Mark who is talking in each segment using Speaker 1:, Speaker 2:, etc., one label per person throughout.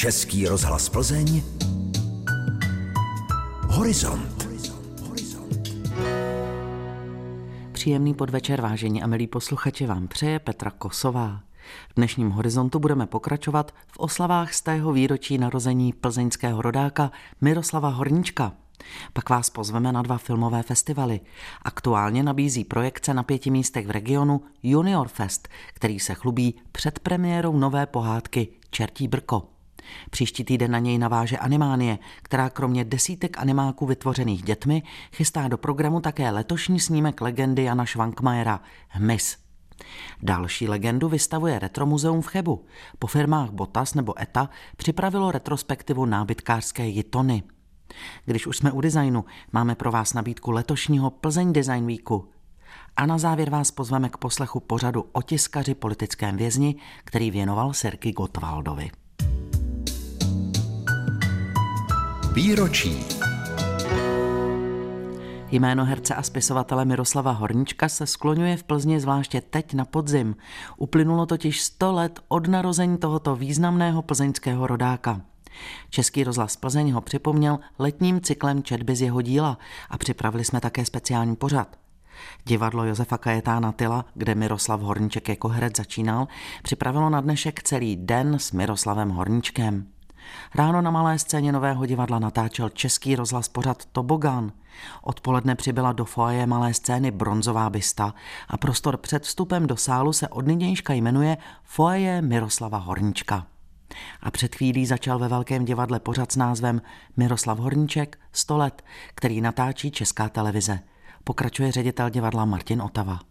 Speaker 1: Český rozhlas Plzeň Horizont.
Speaker 2: Příjemný podvečer, vážení a milí posluchači, vám přeje Petra Kosová. V dnešním horizontu budeme pokračovat v oslavách z tého výročí narození plzeňského rodáka Miroslava Horníčka. Pak vás pozveme na dva filmové festivaly. Aktuálně nabízí projekce na pěti místech v regionu Junior Fest, který se chlubí před premiérou nové pohádky Čertí brko. Příští týden na něj naváže Animánie, která kromě desítek animáků vytvořených dětmi chystá do programu také letošní snímek legendy Jana Švankmajera Hmyz. Další legendu vystavuje Retromuzeum v Chebu. Po firmách Botas nebo ETA připravilo retrospektivu nábytkářské jitony. Když už jsme u designu, máme pro vás nabídku letošního Plzeň Design Weeku. A na závěr vás pozveme k poslechu pořadu o tiskaři politickém vězni, který věnoval Serky Gottwaldovi.
Speaker 1: Výročí.
Speaker 2: Jméno herce a spisovatele Miroslava Hornička se skloňuje v Plzni zvláště teď na podzim. Uplynulo totiž 100 let od narození tohoto významného plzeňského rodáka. Český rozhlas Plzeň ho připomněl letním cyklem četby z jeho díla a připravili jsme také speciální pořad. Divadlo Josefa Kajetána Tyla, kde Miroslav Horníček jako herec začínal, připravilo na dnešek celý den s Miroslavem Horníčkem. Ráno na malé scéně Nového divadla natáčel český rozhlas pořad Tobogán. Odpoledne přibyla do foaje malé scény bronzová bysta a prostor před vstupem do sálu se od nynějška jmenuje foaje Miroslava Horníčka. A před chvílí začal ve Velkém divadle pořad s názvem Miroslav Horníček 100 let, který natáčí Česká televize. Pokračuje ředitel divadla Martin Otava.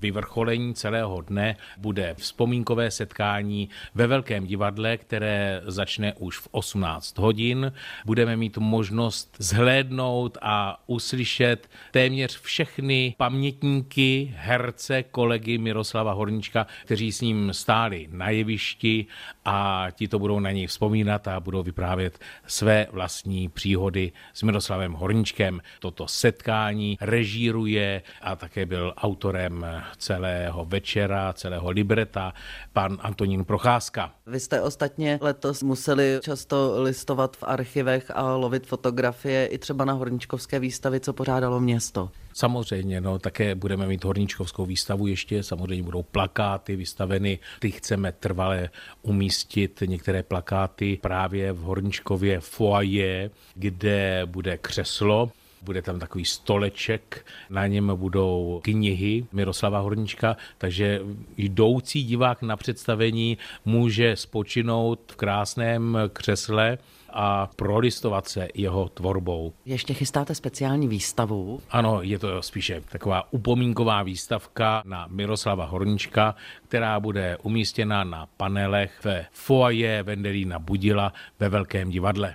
Speaker 3: Vyvrcholení celého dne bude vzpomínkové setkání ve Velkém divadle, které začne už v 18 hodin. Budeme mít možnost zhlédnout a uslyšet téměř všechny pamětníky, herce, kolegy Miroslava Hornička, kteří s ním stáli na jevišti a ti to budou na něj vzpomínat a budou vyprávět své vlastní příhody s Miroslavem Horničkem. Toto setkání režíruje a také byl autorem celého večera, celého libreta, pan Antonín Procházka.
Speaker 2: Vy jste ostatně letos museli často listovat v archivech a lovit fotografie i třeba na Horničkovské výstavy, co pořádalo město.
Speaker 3: Samozřejmě, no, také budeme mít horničkovskou výstavu ještě, samozřejmě budou plakáty vystaveny, ty chceme trvale umístit, některé plakáty právě v Horničkově foaje, kde bude křeslo bude tam takový stoleček, na něm budou knihy Miroslava Hornička, takže jdoucí divák na představení může spočinout v krásném křesle a prolistovat se jeho tvorbou.
Speaker 2: Ještě chystáte speciální výstavu?
Speaker 3: Ano, je to spíše taková upomínková výstavka na Miroslava Hornička, která bude umístěna na panelech ve foaje Vendelína Budila ve Velkém divadle.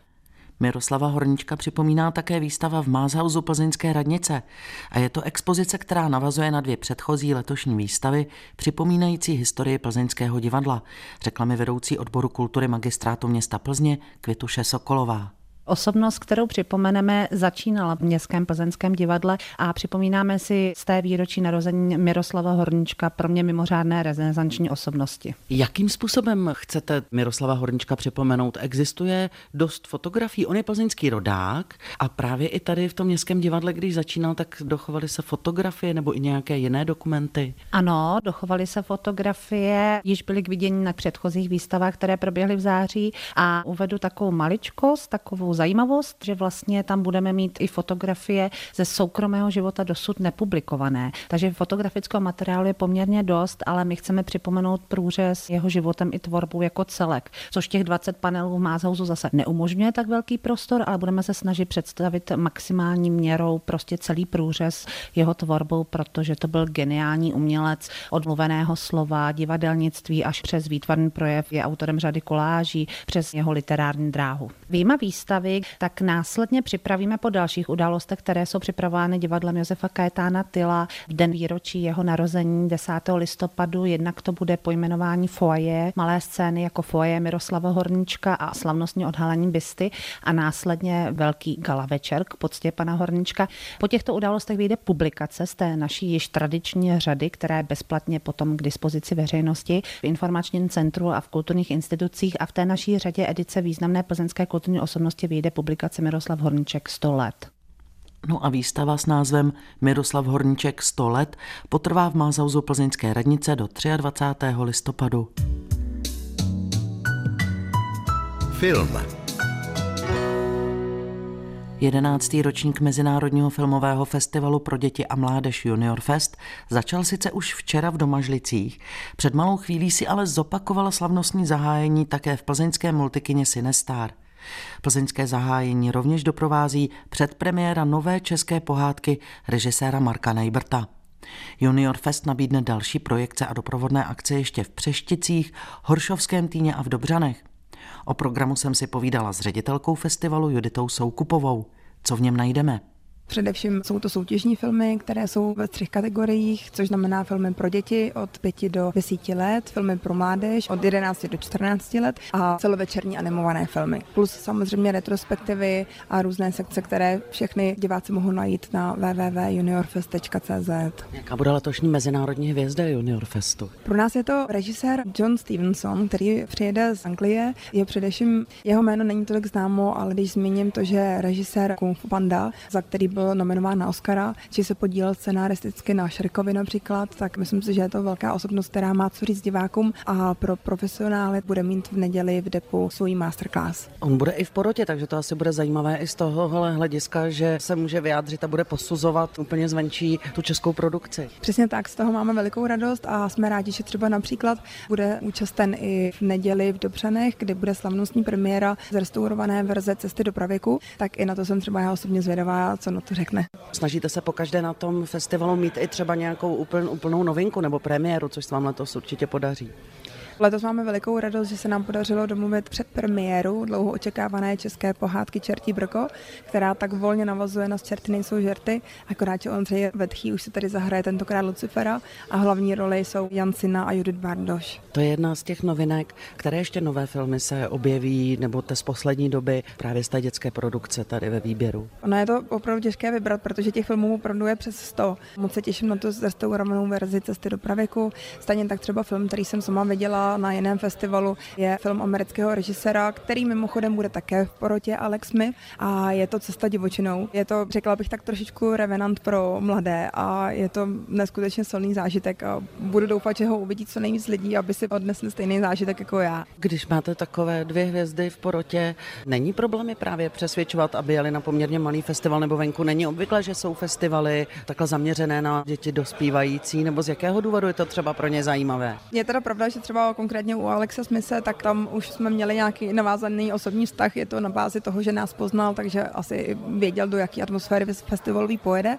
Speaker 2: Miroslava Hornička připomíná také výstava v Mázhausu plzeňské radnice a je to expozice, která navazuje na dvě předchozí letošní výstavy připomínající historii plzeňského divadla, řekla mi vedoucí odboru kultury magistrátu města Plzně Květuše Sokolová.
Speaker 4: Osobnost, kterou připomeneme, začínala v Městském plzeňském divadle a připomínáme si z té výročí narození Miroslava Hornička pro mě mimořádné renesanční osobnosti.
Speaker 2: Jakým způsobem chcete Miroslava Hornička připomenout? Existuje dost fotografií, on je plzeňský rodák a právě i tady v tom Městském divadle, když začínal, tak dochovaly se fotografie nebo i nějaké jiné dokumenty?
Speaker 4: Ano, dochovaly se fotografie, již byly k vidění na předchozích výstavách, které proběhly v září a uvedu takovou maličkost, takovou zajímavost, že vlastně tam budeme mít i fotografie ze soukromého života dosud nepublikované. Takže fotografického materiálu je poměrně dost, ale my chceme připomenout průřez jeho životem i tvorbou jako celek, což těch 20 panelů v Mázhausu zase neumožňuje tak velký prostor, ale budeme se snažit představit maximální měrou prostě celý průřez jeho tvorbou, protože to byl geniální umělec od mluveného slova, divadelnictví až přes výtvarný projev, je autorem řady koláží, přes jeho literární dráhu. Výjima výstav výstavy, tak následně připravíme po dalších událostech, které jsou připravovány divadlem Josefa Kajetána Tyla v den výročí jeho narození 10. listopadu. Jednak to bude pojmenování foaje, malé scény jako foaje Miroslava Hornička a slavnostní odhalení bysty a následně velký gala večer k poctě pana Hornička. Po těchto událostech vyjde publikace z té naší již tradiční řady, která je bezplatně potom k dispozici veřejnosti v informačním centru a v kulturních institucích a v té naší řadě edice významné plzeňské kulturní osobnosti vyjde publikace Miroslav Horníček 100 let.
Speaker 2: No a výstava s názvem Miroslav Horníček 100 let potrvá v Mázauzu Plzeňské radnice do 23. listopadu.
Speaker 1: Film.
Speaker 2: Jedenáctý ročník Mezinárodního filmového festivalu pro děti a mládež Junior Fest začal sice už včera v Domažlicích. Před malou chvílí si ale zopakovala slavnostní zahájení také v plzeňské multikině Sinestar. Plzeňské zahájení rovněž doprovází předpremiéra nové české pohádky režiséra Marka Nejbrta. Junior Fest nabídne další projekce a doprovodné akce ještě v Přešticích, Horšovském týně a v Dobřanech. O programu jsem si povídala s ředitelkou festivalu Juditou Soukupovou. Co v něm najdeme?
Speaker 5: Především jsou to soutěžní filmy, které jsou ve třech kategoriích, což znamená filmy pro děti od 5 do 10 let, filmy pro mládež od 11 do 14 let a celovečerní animované filmy. Plus samozřejmě retrospektivy a různé sekce, které všechny diváci mohou najít na www.juniorfest.cz.
Speaker 2: Jaká bude letošní mezinárodní hvězda Junior Festu?
Speaker 5: Pro nás je to režisér John Stevenson, který přijede z Anglie. Je především, jeho jméno není tolik známo, ale když zmíním to, že režisér Kung Fu Panda, za který byl nominován na Oscara, či se podílel scenaristicky na Šerkovi například, tak myslím si, že je to velká osobnost, která má co říct divákům a pro profesionály bude mít v neděli v depu svůj masterclass.
Speaker 2: On bude i v porotě, takže to asi bude zajímavé i z tohohle hlediska, že se může vyjádřit a bude posuzovat úplně zvenčí tu českou produkci.
Speaker 5: Přesně tak, z toho máme velikou radost a jsme rádi, že třeba například bude účasten i v neděli v Dobřanech, kdy bude slavnostní premiéra zrestaurované verze Cesty do pravěku, tak i na to jsem třeba já osobně zvědavá, co na to řekne.
Speaker 2: Snažíte se pokaždé na tom festivalu mít i třeba nějakou úpln, úplnou novinku nebo premiéru, což se vám letos určitě podaří.
Speaker 5: Letos máme velikou radost, že se nám podařilo domluvit před premiéru dlouho očekávané české pohádky Čertí brko, která tak volně navazuje na Čerty nejsou žerty, akorát, že Ondřej Vedchý už se tady zahraje tentokrát Lucifera a hlavní roli jsou Jan Sina a Judith Bardoš.
Speaker 2: To je jedna z těch novinek, které ještě nové filmy se objeví, nebo te z poslední doby právě z té dětské produkce tady ve výběru.
Speaker 5: Ono je to opravdu těžké vybrat, protože těch filmů opravdu je přes 100. Moc se těším na tu zrestaurovanou verzi Cesty do pravěku. Stejně tak třeba film, který jsem sama viděla na jiném festivalu, je film amerického režisera, který mimochodem bude také v porotě Alex Smith a je to Cesta divočinou. Je to, řekla bych tak trošičku revenant pro mladé a je to neskutečně silný zážitek a budu doufat, že ho uvidí co nejvíc lidí, aby si odnesli stejný zážitek jako já.
Speaker 2: Když máte takové dvě hvězdy v porotě, není problém je právě přesvědčovat, aby jeli na poměrně malý festival nebo venku? Není obvykle, že jsou festivaly takhle zaměřené na děti dospívající, nebo z jakého důvodu je to třeba pro ně zajímavé?
Speaker 5: Je teda pravda, že třeba konkrétně u Alexa Smise, tak tam už jsme měli nějaký navázaný osobní vztah. Je to na bázi toho, že nás poznal, takže asi věděl, do jaké atmosféry festivalový pojede.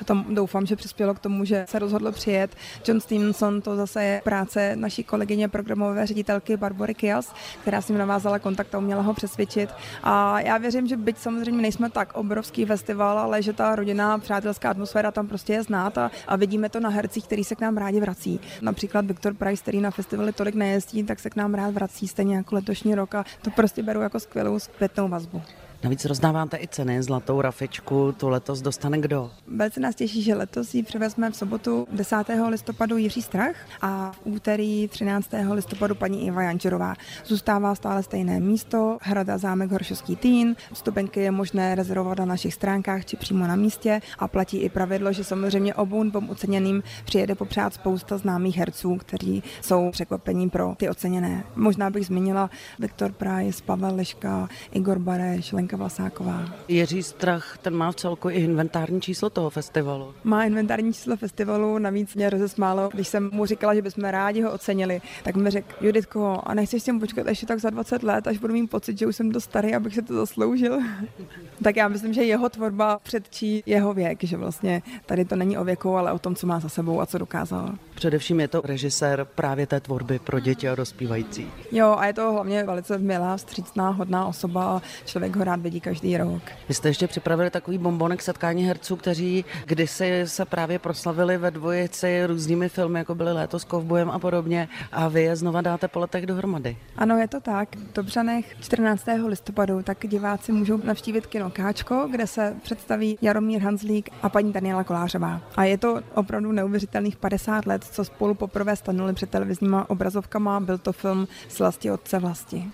Speaker 5: A tam doufám, že přispělo k tomu, že se rozhodl přijet. John Stevenson, to zase je práce naší kolegyně programové ředitelky Barbory Kias, která s ním navázala kontakt a uměla ho přesvědčit. A já věřím, že byť samozřejmě nejsme tak obrovský festival, ale že ta rodina, přátelská atmosféra tam prostě je znát a, a vidíme to na hercích, který se k nám rádi vrací. Například Viktor Price, který na festivaly tolik nejezdí, tak se k nám rád vrací stejně jako letošní rok a to prostě beru jako skvělou zpětnou vazbu.
Speaker 2: Navíc rozdáváte i ceny, zlatou rafičku, tu letos dostane kdo?
Speaker 5: Velice nás těší, že letos ji přivezme v sobotu 10. listopadu Jiří Strach a v úterý 13. listopadu paní Iva Jančerová. Zůstává stále stejné místo, hrada zámek Horšovský týn, vstupenky je možné rezervovat na našich stránkách či přímo na místě a platí i pravidlo, že samozřejmě obou dvou oceněným přijede popřát spousta známých herců, kteří jsou překvapením pro ty oceněné. Možná bych zmínila Viktor Price, Pavel Leška, Igor Bareš, Lenka Lenka Vlasáková.
Speaker 2: Jiří Strach, ten má v celku i inventární číslo toho festivalu.
Speaker 5: Má inventární číslo festivalu, navíc mě rozesmálo, když jsem mu říkala, že bychom rádi ho ocenili, tak mi řekl, Juditko, a nechceš s tím počkat ještě tak za 20 let, až budu mít pocit, že už jsem dost starý, abych se to zasloužil. tak já myslím, že jeho tvorba předčí jeho věk, že vlastně tady to není o věku, ale o tom, co má za sebou a co dokázal.
Speaker 2: Především je to režisér právě té tvorby pro děti a dospívající.
Speaker 5: Jo, a je to hlavně velice milá, vstřícná, hodná osoba a člověk ho rád vidí každý rok.
Speaker 2: Vy jste ještě připravili takový bombonek setkání herců, kteří kdysi se právě proslavili ve dvojici různými filmy, jako byly Léto s kovbojem a podobně, a vy je znova dáte po letech dohromady.
Speaker 5: Ano, je to tak. V Dobřanech 14. listopadu tak diváci můžou navštívit kino Káčko, kde se představí Jaromír Hanzlík a paní Daniela Kolářová. A je to opravdu neuvěřitelných 50 let, co spolu poprvé stanuli před televizníma obrazovkama. Byl to film Slasti otce vlasti.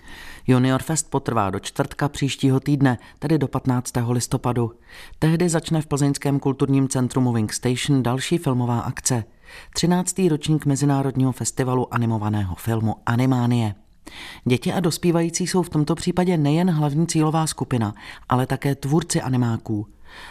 Speaker 2: Junior Fest potrvá do čtvrtka příštího týdne, tedy do 15. listopadu. Tehdy začne v plzeňském kulturním centru Moving Station další filmová akce. 13. ročník Mezinárodního festivalu animovaného filmu Animánie. Děti a dospívající jsou v tomto případě nejen hlavní cílová skupina, ale také tvůrci animáků.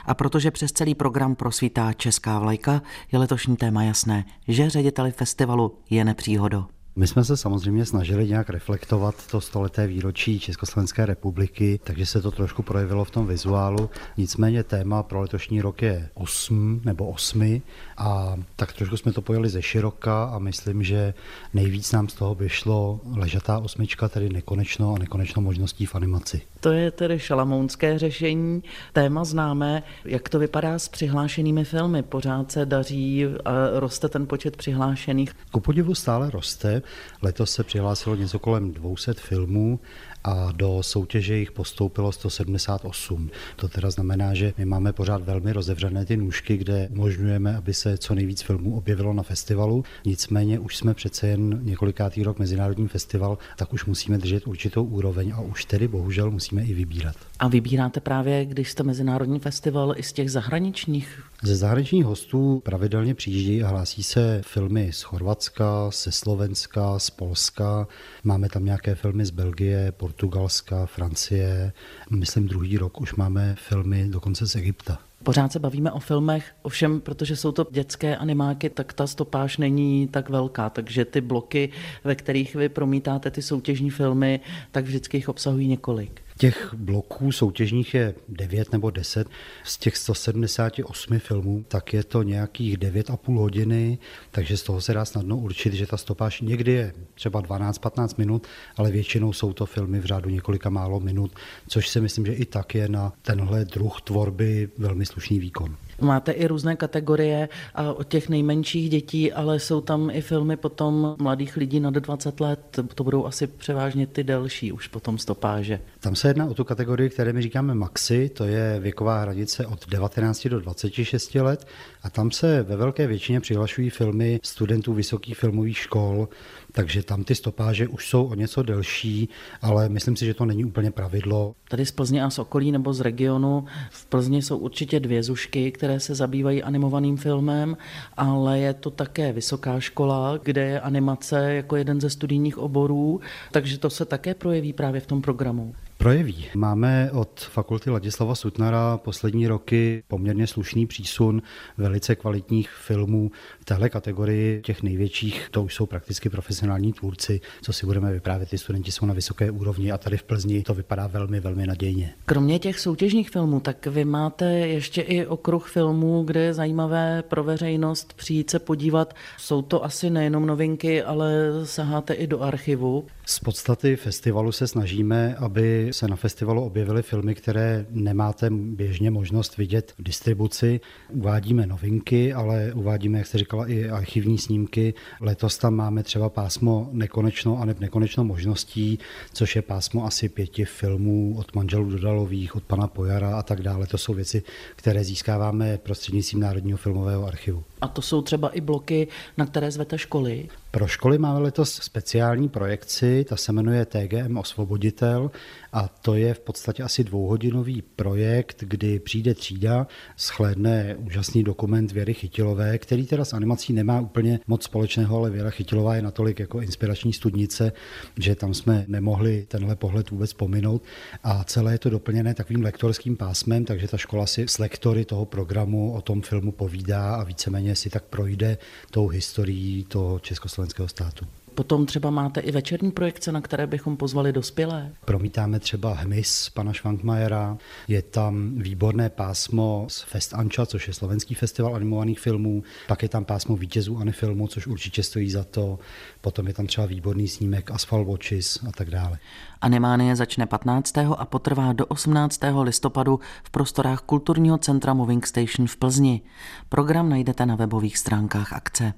Speaker 2: A protože přes celý program prosvítá česká vlajka, je letošní téma jasné, že řediteli festivalu je nepříhodo.
Speaker 6: My jsme se samozřejmě snažili nějak reflektovat to stoleté výročí Československé republiky, takže se to trošku projevilo v tom vizuálu. Nicméně téma pro letošní rok je 8 nebo 8 a tak trošku jsme to pojeli ze široka a myslím, že nejvíc nám z toho vyšlo ležatá osmička, tedy nekonečno a nekonečno možností v animaci.
Speaker 2: To je tedy šalamounské řešení. Téma známe. Jak to vypadá s přihlášenými filmy? Pořád se daří a roste ten počet přihlášených?
Speaker 6: Ku podivu stále roste. Letos se přihlásilo něco kolem 200 filmů a do soutěže jich postoupilo 178. To teda znamená, že my máme pořád velmi rozevřené ty nůžky, kde umožňujeme, aby se co nejvíc filmů objevilo na festivalu. Nicméně už jsme přece jen několikátý rok Mezinárodní festival, tak už musíme držet určitou úroveň a už tedy bohužel musíme i vybírat.
Speaker 2: A vybíráte právě, když jste Mezinárodní festival, i z těch zahraničních?
Speaker 6: Ze zahraničních hostů pravidelně přijíždějí a hlásí se filmy z Chorvatska, ze Slovenska, z Polska. Máme tam nějaké filmy z Belgie, Portugalska, Francie. Myslím, druhý rok už máme filmy dokonce z Egypta.
Speaker 2: Pořád se bavíme o filmech, ovšem, protože jsou to dětské animáky, tak ta stopáž není tak velká, takže ty bloky, ve kterých vy promítáte ty soutěžní filmy, tak vždycky jich obsahují několik.
Speaker 6: Těch bloků soutěžních je 9 nebo 10. Z těch 178 filmů tak je to nějakých 9,5 hodiny, takže z toho se dá snadno určit, že ta stopáž někdy je třeba 12-15 minut, ale většinou jsou to filmy v řádu několika málo minut, což si myslím, že i tak je na tenhle druh tvorby velmi slušný výkon.
Speaker 2: Máte i různé kategorie a od těch nejmenších dětí, ale jsou tam i filmy potom mladých lidí nad 20 let. To budou asi převážně ty delší už potom stopáže.
Speaker 6: Tam se jedná o tu kategorii, které my říkáme maxi, to je věková hranice od 19 do 26 let a tam se ve velké většině přihlašují filmy studentů vysokých filmových škol, takže tam ty stopáže už jsou o něco delší, ale myslím si, že to není úplně pravidlo.
Speaker 2: Tady z Plzně a z okolí nebo z regionu v Plzni jsou určitě dvě zušky, které se zabývají animovaným filmem, ale je to také vysoká škola, kde je animace jako jeden ze studijních oborů, takže to se také projeví právě v tom programu
Speaker 6: projeví. Máme od fakulty Ladislava Sutnara poslední roky poměrně slušný přísun velice kvalitních filmů v téhle kategorii těch největších, to už jsou prakticky profesionální tvůrci, co si budeme vyprávět, ty studenti jsou na vysoké úrovni a tady v Plzni to vypadá velmi, velmi nadějně.
Speaker 2: Kromě těch soutěžních filmů, tak vy máte ještě i okruh filmů, kde je zajímavé pro veřejnost přijít se podívat. Jsou to asi nejenom novinky, ale saháte i do archivu.
Speaker 6: Z podstaty festivalu se snažíme, aby se na festivalu objevily filmy, které nemáte běžně možnost vidět v distribuci. Uvádíme novinky, ale uvádíme, jak jste říkala, i archivní snímky. Letos tam máme třeba pásmo nekonečno a nekonečno možností, což je pásmo asi pěti filmů od manželů Dodalových, od pana Pojara a tak dále. To jsou věci, které získáváme prostřednictvím Národního filmového archivu.
Speaker 2: A to jsou třeba i bloky, na které zvete školy?
Speaker 6: Pro školy máme letos speciální projekci, ta se jmenuje TGM Osvoboditel a to je v podstatě asi dvouhodinový projekt, kdy přijde třída, shlédne úžasný dokument Věry Chytilové, který teda s animací nemá úplně moc společného, ale Věra Chytilová je natolik jako inspirační studnice, že tam jsme nemohli tenhle pohled vůbec pominout a celé je to doplněné takovým lektorským pásmem, takže ta škola si s lektory toho programu o tom filmu povídá a víceméně si tak projde tou historií toho československého státu.
Speaker 2: Potom třeba máte i večerní projekce, na které bychom pozvali dospělé.
Speaker 6: Promítáme třeba Hmyz pana Švankmajera, je tam výborné pásmo z Fest Anča, což je slovenský festival animovaných filmů, pak je tam pásmo vítězů Anifilmu, což určitě stojí za to, potom je tam třeba výborný snímek Asphalt Watches a tak dále.
Speaker 2: Animánie začne 15. a potrvá do 18. listopadu v prostorách kulturního centra Moving Station v Plzni. Program najdete na webových stránkách akce.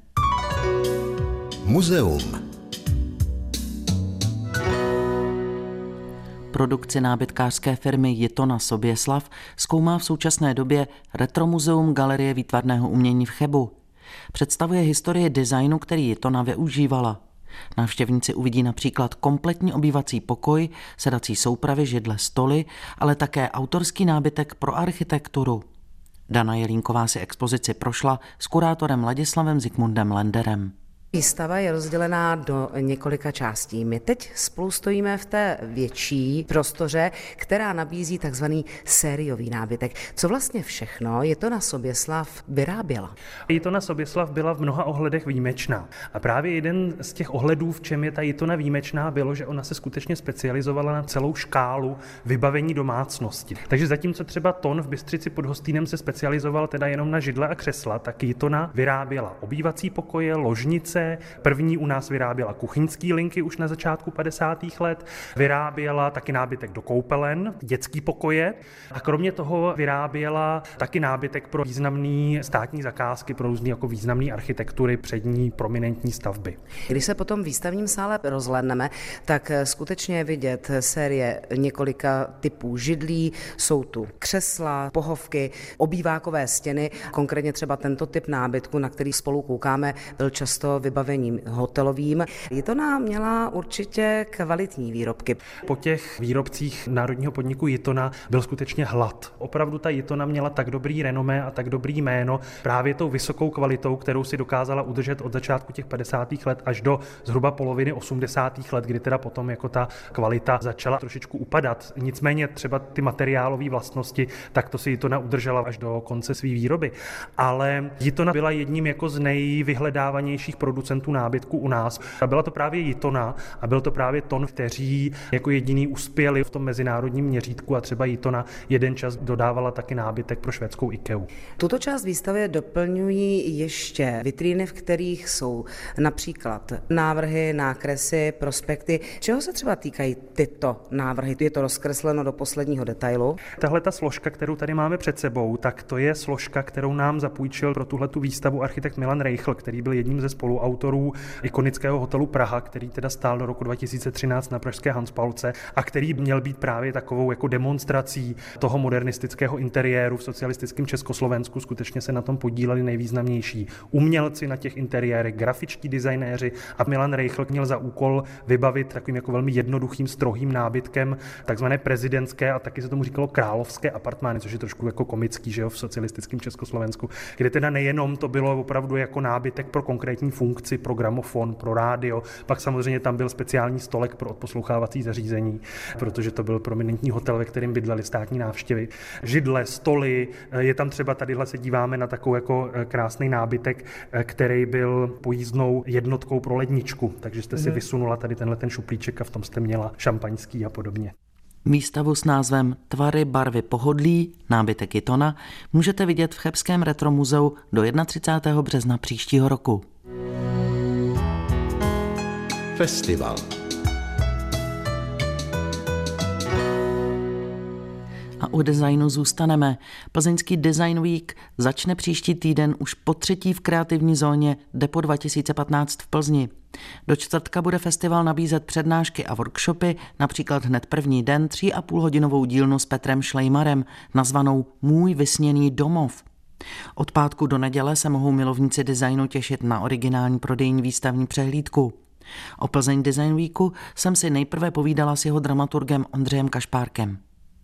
Speaker 1: Muzeum.
Speaker 2: Produkci nábytkářské firmy Jitona Soběslav zkoumá v současné době Retromuzeum Galerie výtvarného umění v Chebu. Představuje historii designu, který Jitona využívala. Návštěvníci uvidí například kompletní obývací pokoj, sedací soupravy, židle, stoly, ale také autorský nábytek pro architekturu. Dana Jelínková si expozici prošla s kurátorem Ladislavem Zikmundem Lenderem.
Speaker 7: Výstava je rozdělená do několika částí. My teď spolu stojíme v té větší prostoře, která nabízí takzvaný sériový nábytek. Co vlastně všechno je to na Soběslav vyráběla?
Speaker 8: Jitona Soběslav byla v mnoha ohledech výjimečná. A právě jeden z těch ohledů, v čem je ta Jitona výjimečná, bylo, že ona se skutečně specializovala na celou škálu vybavení domácnosti. Takže zatímco třeba Ton v Bystřici pod Hostýnem se specializoval teda jenom na židle a křesla, tak Jitona vyráběla obývací pokoje, ložnice, Americe. První u nás vyráběla kuchyňský linky už na začátku 50. let, vyráběla taky nábytek do koupelen, dětský pokoje a kromě toho vyráběla taky nábytek pro významné státní zakázky, pro různé jako významné architektury, přední prominentní stavby.
Speaker 7: Když se potom výstavním sále rozhlédneme, tak skutečně je vidět série několika typů židlí, jsou tu křesla, pohovky, obývákové stěny, konkrétně třeba tento typ nábytku, na který spolu koukáme, byl často vybavením hotelovým. Je to nám měla určitě kvalitní výrobky.
Speaker 8: Po těch výrobcích národního podniku Jitona byl skutečně hlad. Opravdu ta Jitona měla tak dobrý renomé a tak dobrý jméno právě tou vysokou kvalitou, kterou si dokázala udržet od začátku těch 50. let až do zhruba poloviny 80. let, kdy teda potom jako ta kvalita začala trošičku upadat. Nicméně třeba ty materiálové vlastnosti, tak to si Jitona udržela až do konce své výroby. Ale Jitona byla jedním jako z nejvyhledávanějších produktů producentů nábytku u nás. A byla to právě Jitona a byl to právě Ton, kteří jako jediný uspěli v tom mezinárodním měřítku a třeba Jitona jeden čas dodávala taky nábytek pro švédskou IKEA.
Speaker 7: Tuto část výstavy doplňují ještě vitríny, v kterých jsou například návrhy, nákresy, prospekty. Čeho se třeba týkají tyto návrhy? Je to rozkresleno do posledního detailu?
Speaker 8: Tahle ta složka, kterou tady máme před sebou, tak to je složka, kterou nám zapůjčil pro tuhle výstavu architekt Milan Reichl, který byl jedním ze spolu spoluautorů ikonického hotelu Praha, který teda stál do roku 2013 na pražské Hanspalce a který měl být právě takovou jako demonstrací toho modernistického interiéru v socialistickém Československu. Skutečně se na tom podíleli nejvýznamnější umělci na těch interiérech, grafičtí designéři a Milan Reichl měl za úkol vybavit takovým jako velmi jednoduchým, strohým nábytkem takzvané prezidentské a taky se tomu říkalo královské apartmány, což je trošku jako komický, že jo, v socialistickém Československu, kde teda nejenom to bylo opravdu jako nábytek pro konkrétní funkci, funkci pro gramofon, pro rádio. Pak samozřejmě tam byl speciální stolek pro odposlouchávací zařízení, protože to byl prominentní hotel, ve kterém bydleli státní návštěvy. Židle, stoly, je tam třeba tadyhle se díváme na takovou jako eh, krásný nábytek, eh, který byl pojízdnou jednotkou pro ledničku, takže jste si mhm. vysunula tady tenhle ten šuplíček a v tom jste měla šampaňský a podobně.
Speaker 2: Výstavu s názvem Tvary, barvy, pohodlí, nábytek Itona můžete vidět v Chebském retromuzeu do 31. března příštího roku.
Speaker 1: Festival.
Speaker 2: A u designu zůstaneme. Plzeňský Design Week začne příští týden už po třetí v kreativní zóně Depo 2015 v Plzni. Do čtvrtka bude festival nabízet přednášky a workshopy, například hned první den tří a půl hodinovou dílnu s Petrem Šlejmarem, nazvanou Můj vysněný domov. Od pátku do neděle se mohou milovníci designu těšit na originální prodejní výstavní přehlídku. O Plzeň Design Weeku jsem si nejprve povídala s jeho dramaturgem Ondřejem Kašpárkem.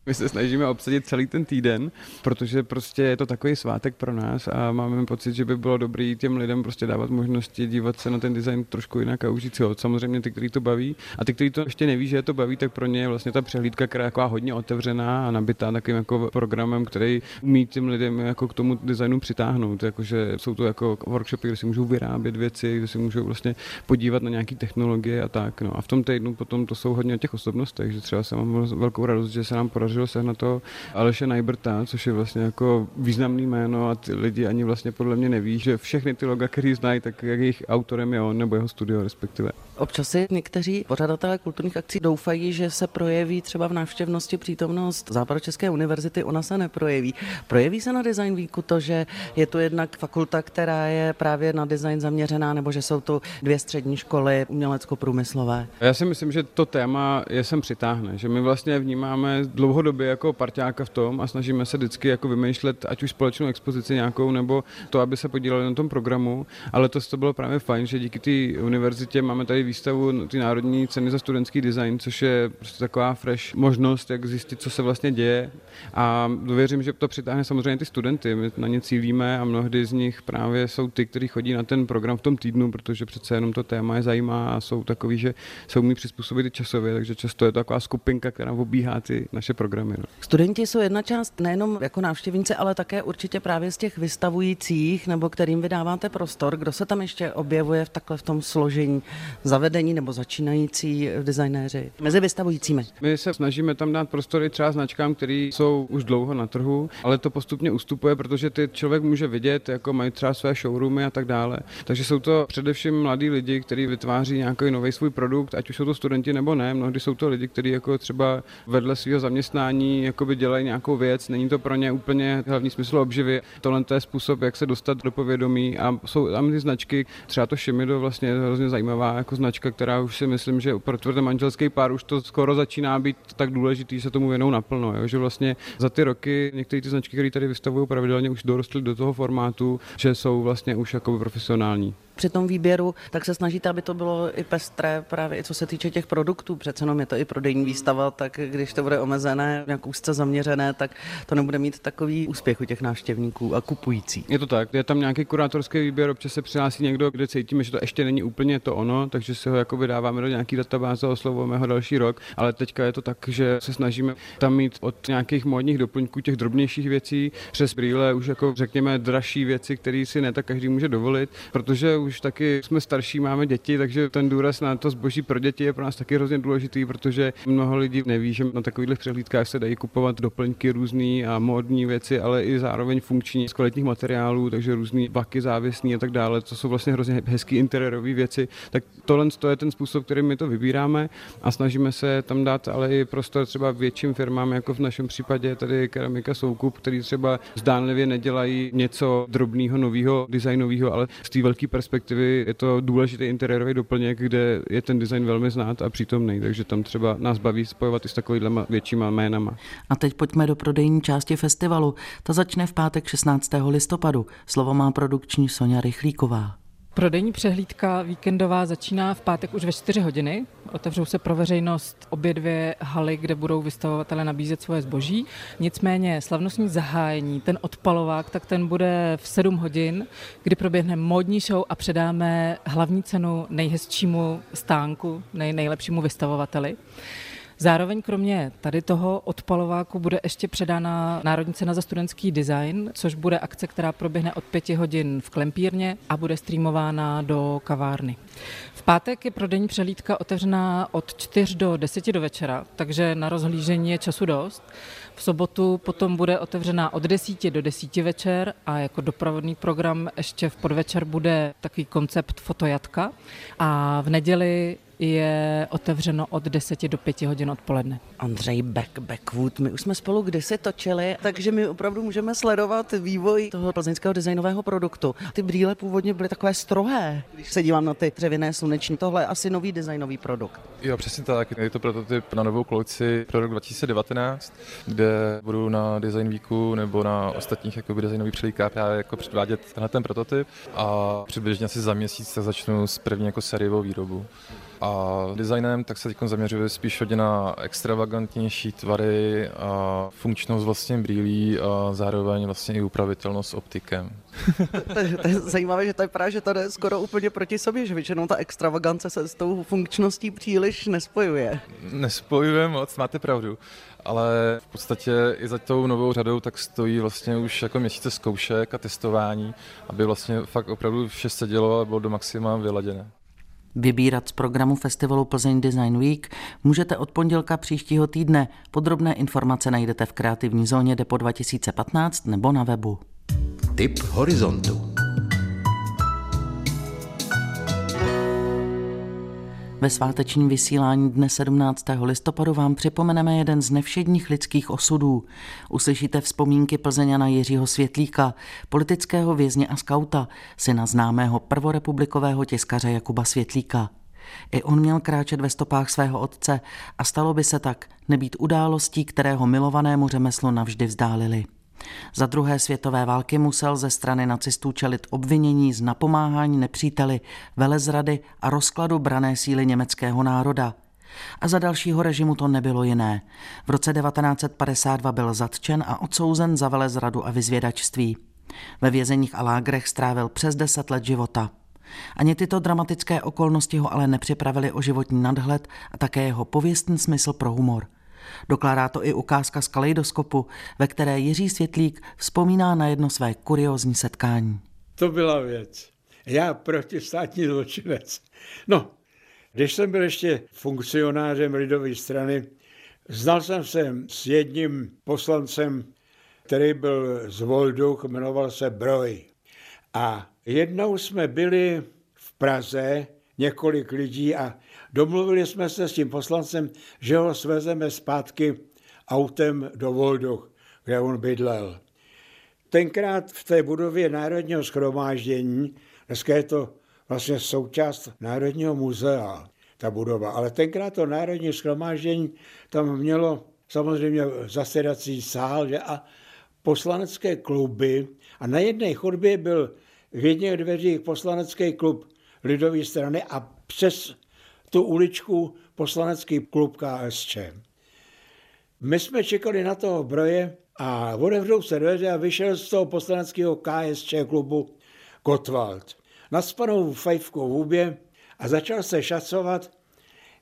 Speaker 9: My se snažíme obsadit celý ten týden, protože prostě je to takový svátek pro nás a máme pocit, že by bylo dobré těm lidem prostě dávat možnosti dívat se na ten design trošku jinak a užít si ho. Samozřejmě ty, kteří to baví a ty, kteří to ještě neví, že je to baví, tak pro ně je vlastně ta přehlídka, která je jako hodně otevřená a nabitá takovým jako programem, který umí těm lidem jako k tomu designu přitáhnout. Jakože jsou to jako workshopy, kde si můžou vyrábět věci, kde si můžou vlastně podívat na nějaké technologie a tak. No. A v tom týdnu potom to jsou hodně o těch osobnostech, že třeba jsem mám velkou radost, že se nám podařilo sehnat to Aleše Najbrta, což je vlastně jako významný jméno a ty lidi ani vlastně podle mě neví, že všechny ty loga, který znají, tak jak jejich autorem je on nebo jeho studio respektive.
Speaker 2: Občas si někteří pořadatelé kulturních akcí doufají, že se projeví třeba v návštěvnosti přítomnost Západočeské univerzity, ona se neprojeví. Projeví se na Design Weeku to, že je tu jednak fakulta, která je právě na design zaměřená, nebo že jsou tu dvě střední školy umělecko-průmyslové?
Speaker 9: Já si myslím, že to téma je sem přitáhne, že my vlastně vnímáme dlouhodobě jako parťáka v tom a snažíme se vždycky jako vymýšlet ať už společnou expozici nějakou, nebo to, aby se podíleli na tom programu, ale to, to bylo právě fajn, že díky té univerzitě máme tady výstavu ty Národní ceny za studentský design, což je prostě taková fresh možnost, jak zjistit, co se vlastně děje. A věřím, že to přitáhne samozřejmě ty studenty, my na ně cílíme a mnohdy z nich právě jsou ty, kteří chodí na ten program v tom týdnu, protože přece jenom to téma je zajímá a jsou takový, že se umí přizpůsobit i časově, takže často je to taková skupinka, která obíhá ty naše programy. No.
Speaker 2: Studenti jsou jedna část nejenom jako návštěvníci, ale také určitě právě z těch vystavujících, nebo kterým vydáváte prostor. Kdo se tam ještě objevuje v takhle v tom složení zavedení nebo začínající designéři mezi vystavujícími?
Speaker 9: My se snažíme tam dát prostory třeba značkám, které jsou už dlouho na trhu, ale to postupně ustupuje, protože ty člověk může vidět, jako mají třeba své showroomy a tak dále. Takže jsou to především mladí lidi, kteří vytváří nějaký nový svůj produkt, ať už jsou to studenti nebo ne. Mnohdy jsou to lidi, kteří jako třeba vedle svého zaměstnání jakoby dělají nějakou věc, není to pro ně úplně hlavní smysl obživy. Tohle je způsob, jak se dostat do povědomí a jsou tam ty značky, třeba to Shimido vlastně je hrozně zajímavá jako značka, která už si myslím, že pro tvrdé manželský pár už to skoro začíná být tak důležitý, se tomu věnou naplno. Jo? Že vlastně za ty roky některé ty značky, které tady vystavují pravidelně, už dorostly do toho formátu, že jsou vlastně už jako profesionální
Speaker 2: při tom výběru, tak se snažíte, aby to bylo i pestré, právě i co se týče těch produktů. Přece jenom je to i prodejní výstava, tak když to bude omezené, nějak úzce zaměřené, tak to nebude mít takový úspěch u těch návštěvníků a kupující.
Speaker 9: Je to tak, je tam nějaký kurátorský výběr, občas se přihlásí někdo, kde cítíme, že to ještě není úplně to ono, takže si ho jakoby dáváme do nějaký databáze, oslovujeme ho další rok, ale teďka je to tak, že se snažíme tam mít od nějakých módních doplňků těch drobnějších věcí přes brýle už jako řekněme dražší věci, které si ne tak každý může dovolit, protože už taky jsme starší, máme děti, takže ten důraz na to zboží pro děti je pro nás taky hrozně důležitý, protože mnoho lidí neví, že na takových přehlídkách se dají kupovat doplňky různé a módní věci, ale i zároveň funkční z kvalitních materiálů, takže různé vaky závěsní a tak dále. To jsou vlastně hrozně hezký interiérové věci. Tak tohle je ten způsob, který my to vybíráme a snažíme se tam dát ale i prostor třeba větším firmám, jako v našem případě tady Keramika Soukup, který třeba zdánlivě nedělají něco drobného, nového, designového, ale z té velké perspektivy perspektivy je to důležitý interiérový doplněk, kde je ten design velmi znát a přítomný, takže tam třeba nás baví spojovat i s takovými většíma jménama.
Speaker 2: A teď pojďme do prodejní části festivalu. Ta začne v pátek 16. listopadu. Slovo má produkční Sonja Rychlíková.
Speaker 10: Prodejní přehlídka víkendová začíná v pátek už ve 4 hodiny. Otevřou se pro veřejnost obě dvě haly, kde budou vystavovatele nabízet svoje zboží. Nicméně slavnostní zahájení, ten odpalovák, tak ten bude v 7 hodin, kdy proběhne módní show a předáme hlavní cenu nejhezčímu stánku, nej, nejlepšímu vystavovateli. Zároveň kromě tady toho odpalováku bude ještě předána Národní cena za studentský design, což bude akce, která proběhne od pěti hodin v Klempírně a bude streamována do kavárny. V pátek je prodejní přehlídka otevřená od 4 do 10 do večera, takže na rozhlížení je času dost. V sobotu potom bude otevřená od 10 do 10 večer a jako doprovodný program ještě v podvečer bude takový koncept fotojatka a v neděli je otevřeno od 10 do 5 hodin odpoledne.
Speaker 2: Andřej Beck, Backwood, my už jsme spolu kdysi točili, takže my opravdu můžeme sledovat vývoj toho plzeňského designového produktu. Ty brýle původně byly takové strohé, když se dívám na ty dřevěné sluneční. Tohle je asi nový designový produkt.
Speaker 11: Jo, přesně tak. Je to prototyp na novou kolekci pro rok 2019, kde budu na Design Weeku nebo na ostatních jakoby, designových přelíkách právě jako předvádět tenhle ten prototyp a přibližně asi za měsíc začnu s první jako sériovou výrobu. A designem tak se teď zaměřuje spíš hodně na extravagantnější tvary a funkčnost vlastně brýlí a zároveň vlastně i upravitelnost optikem.
Speaker 2: to, je, to je zajímavé, že to je právě, že to jde skoro úplně proti sobě, že většinou ta extravagance se s tou funkčností příliš nespojuje.
Speaker 11: Nespojuje moc, máte pravdu ale v podstatě i za tou novou řadou tak stojí vlastně už jako měsíce zkoušek a testování, aby vlastně fakt opravdu vše se dělo a bylo do maxima vyladěné.
Speaker 2: Vybírat z programu festivalu Plzeň Design Week můžete od pondělka příštího týdne. Podrobné informace najdete v kreativní zóně Depo 2015 nebo na webu.
Speaker 1: Tip horizontu.
Speaker 2: Ve svátečním vysílání dne 17. listopadu vám připomeneme jeden z nevšedních lidských osudů. Uslyšíte vzpomínky Plzeňana Jiřího Světlíka, politického vězně a skauta, syna známého prvorepublikového tiskaře Jakuba Světlíka. I on měl kráčet ve stopách svého otce a stalo by se tak nebýt událostí, kterého milovanému řemeslu navždy vzdálili. Za druhé světové války musel ze strany nacistů čelit obvinění z napomáhání nepříteli, velezrady a rozkladu brané síly německého národa. A za dalšího režimu to nebylo jiné. V roce 1952 byl zatčen a odsouzen za velezradu a vyzvědačství. Ve vězeních a lágrech strávil přes deset let života. Ani tyto dramatické okolnosti ho ale nepřipravili o životní nadhled a také jeho pověstný smysl pro humor – Dokládá to i ukázka z kaleidoskopu, ve které Jiří Světlík vzpomíná na jedno své kuriozní setkání.
Speaker 12: To byla věc. Já protistátní zločinec. No, když jsem byl ještě funkcionářem lidové strany, znal jsem se s jedním poslancem, který byl z Volduch, jmenoval se Broj. A jednou jsme byli v Praze, několik lidí a Domluvili jsme se s tím poslancem, že ho svezeme zpátky autem do Volduch, kde on bydlel. Tenkrát v té budově Národního schromáždění, dneska je to vlastně součást Národního muzea, ta budova, ale tenkrát to Národní schromáždění tam mělo samozřejmě zasedací sál že, a poslanecké kluby a na jedné chodbě byl v jedných dveřích poslanecký klub lidové strany a přes tu uličku poslanecký klub KSČ. My jsme čekali na toho broje a otevřou se dveře a vyšel z toho poslaneckého KSČ klubu Gottwald. Naspanou fajfkou v hubě a začal se šacovat,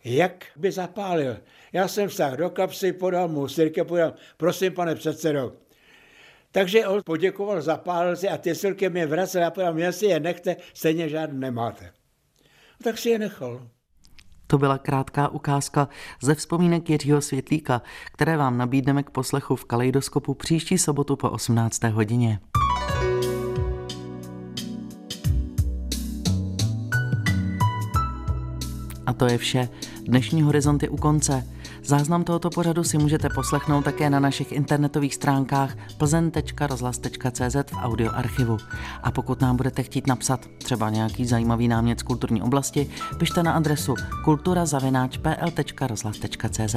Speaker 12: jak by zapálil. Já jsem vstáhl do kapsy, podal mu sirke, podal, prosím pane předsedo. Takže on poděkoval, zapálil si a ty silky mě vracel a podal, mě si je nechte, stejně žádný nemáte. Tak si je nechal.
Speaker 2: To byla krátká ukázka ze vzpomínek Jiřího Světlíka, které vám nabídneme k poslechu v Kaleidoskopu příští sobotu po 18. hodině. A to je vše. Dnešní horizont je u konce. Záznam tohoto pořadu si můžete poslechnout také na našich internetových stránkách plzen.rozhlas.cz v audioarchivu. A pokud nám budete chtít napsat třeba nějaký zajímavý námět z kulturní oblasti, pište na adresu kulturazavináčpl.rozhlas.cz.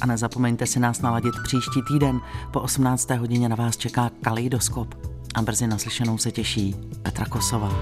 Speaker 2: A nezapomeňte si nás naladit příští týden. Po 18. hodině na vás čeká Kaleidoskop. A brzy naslyšenou se těší Petra Kosová.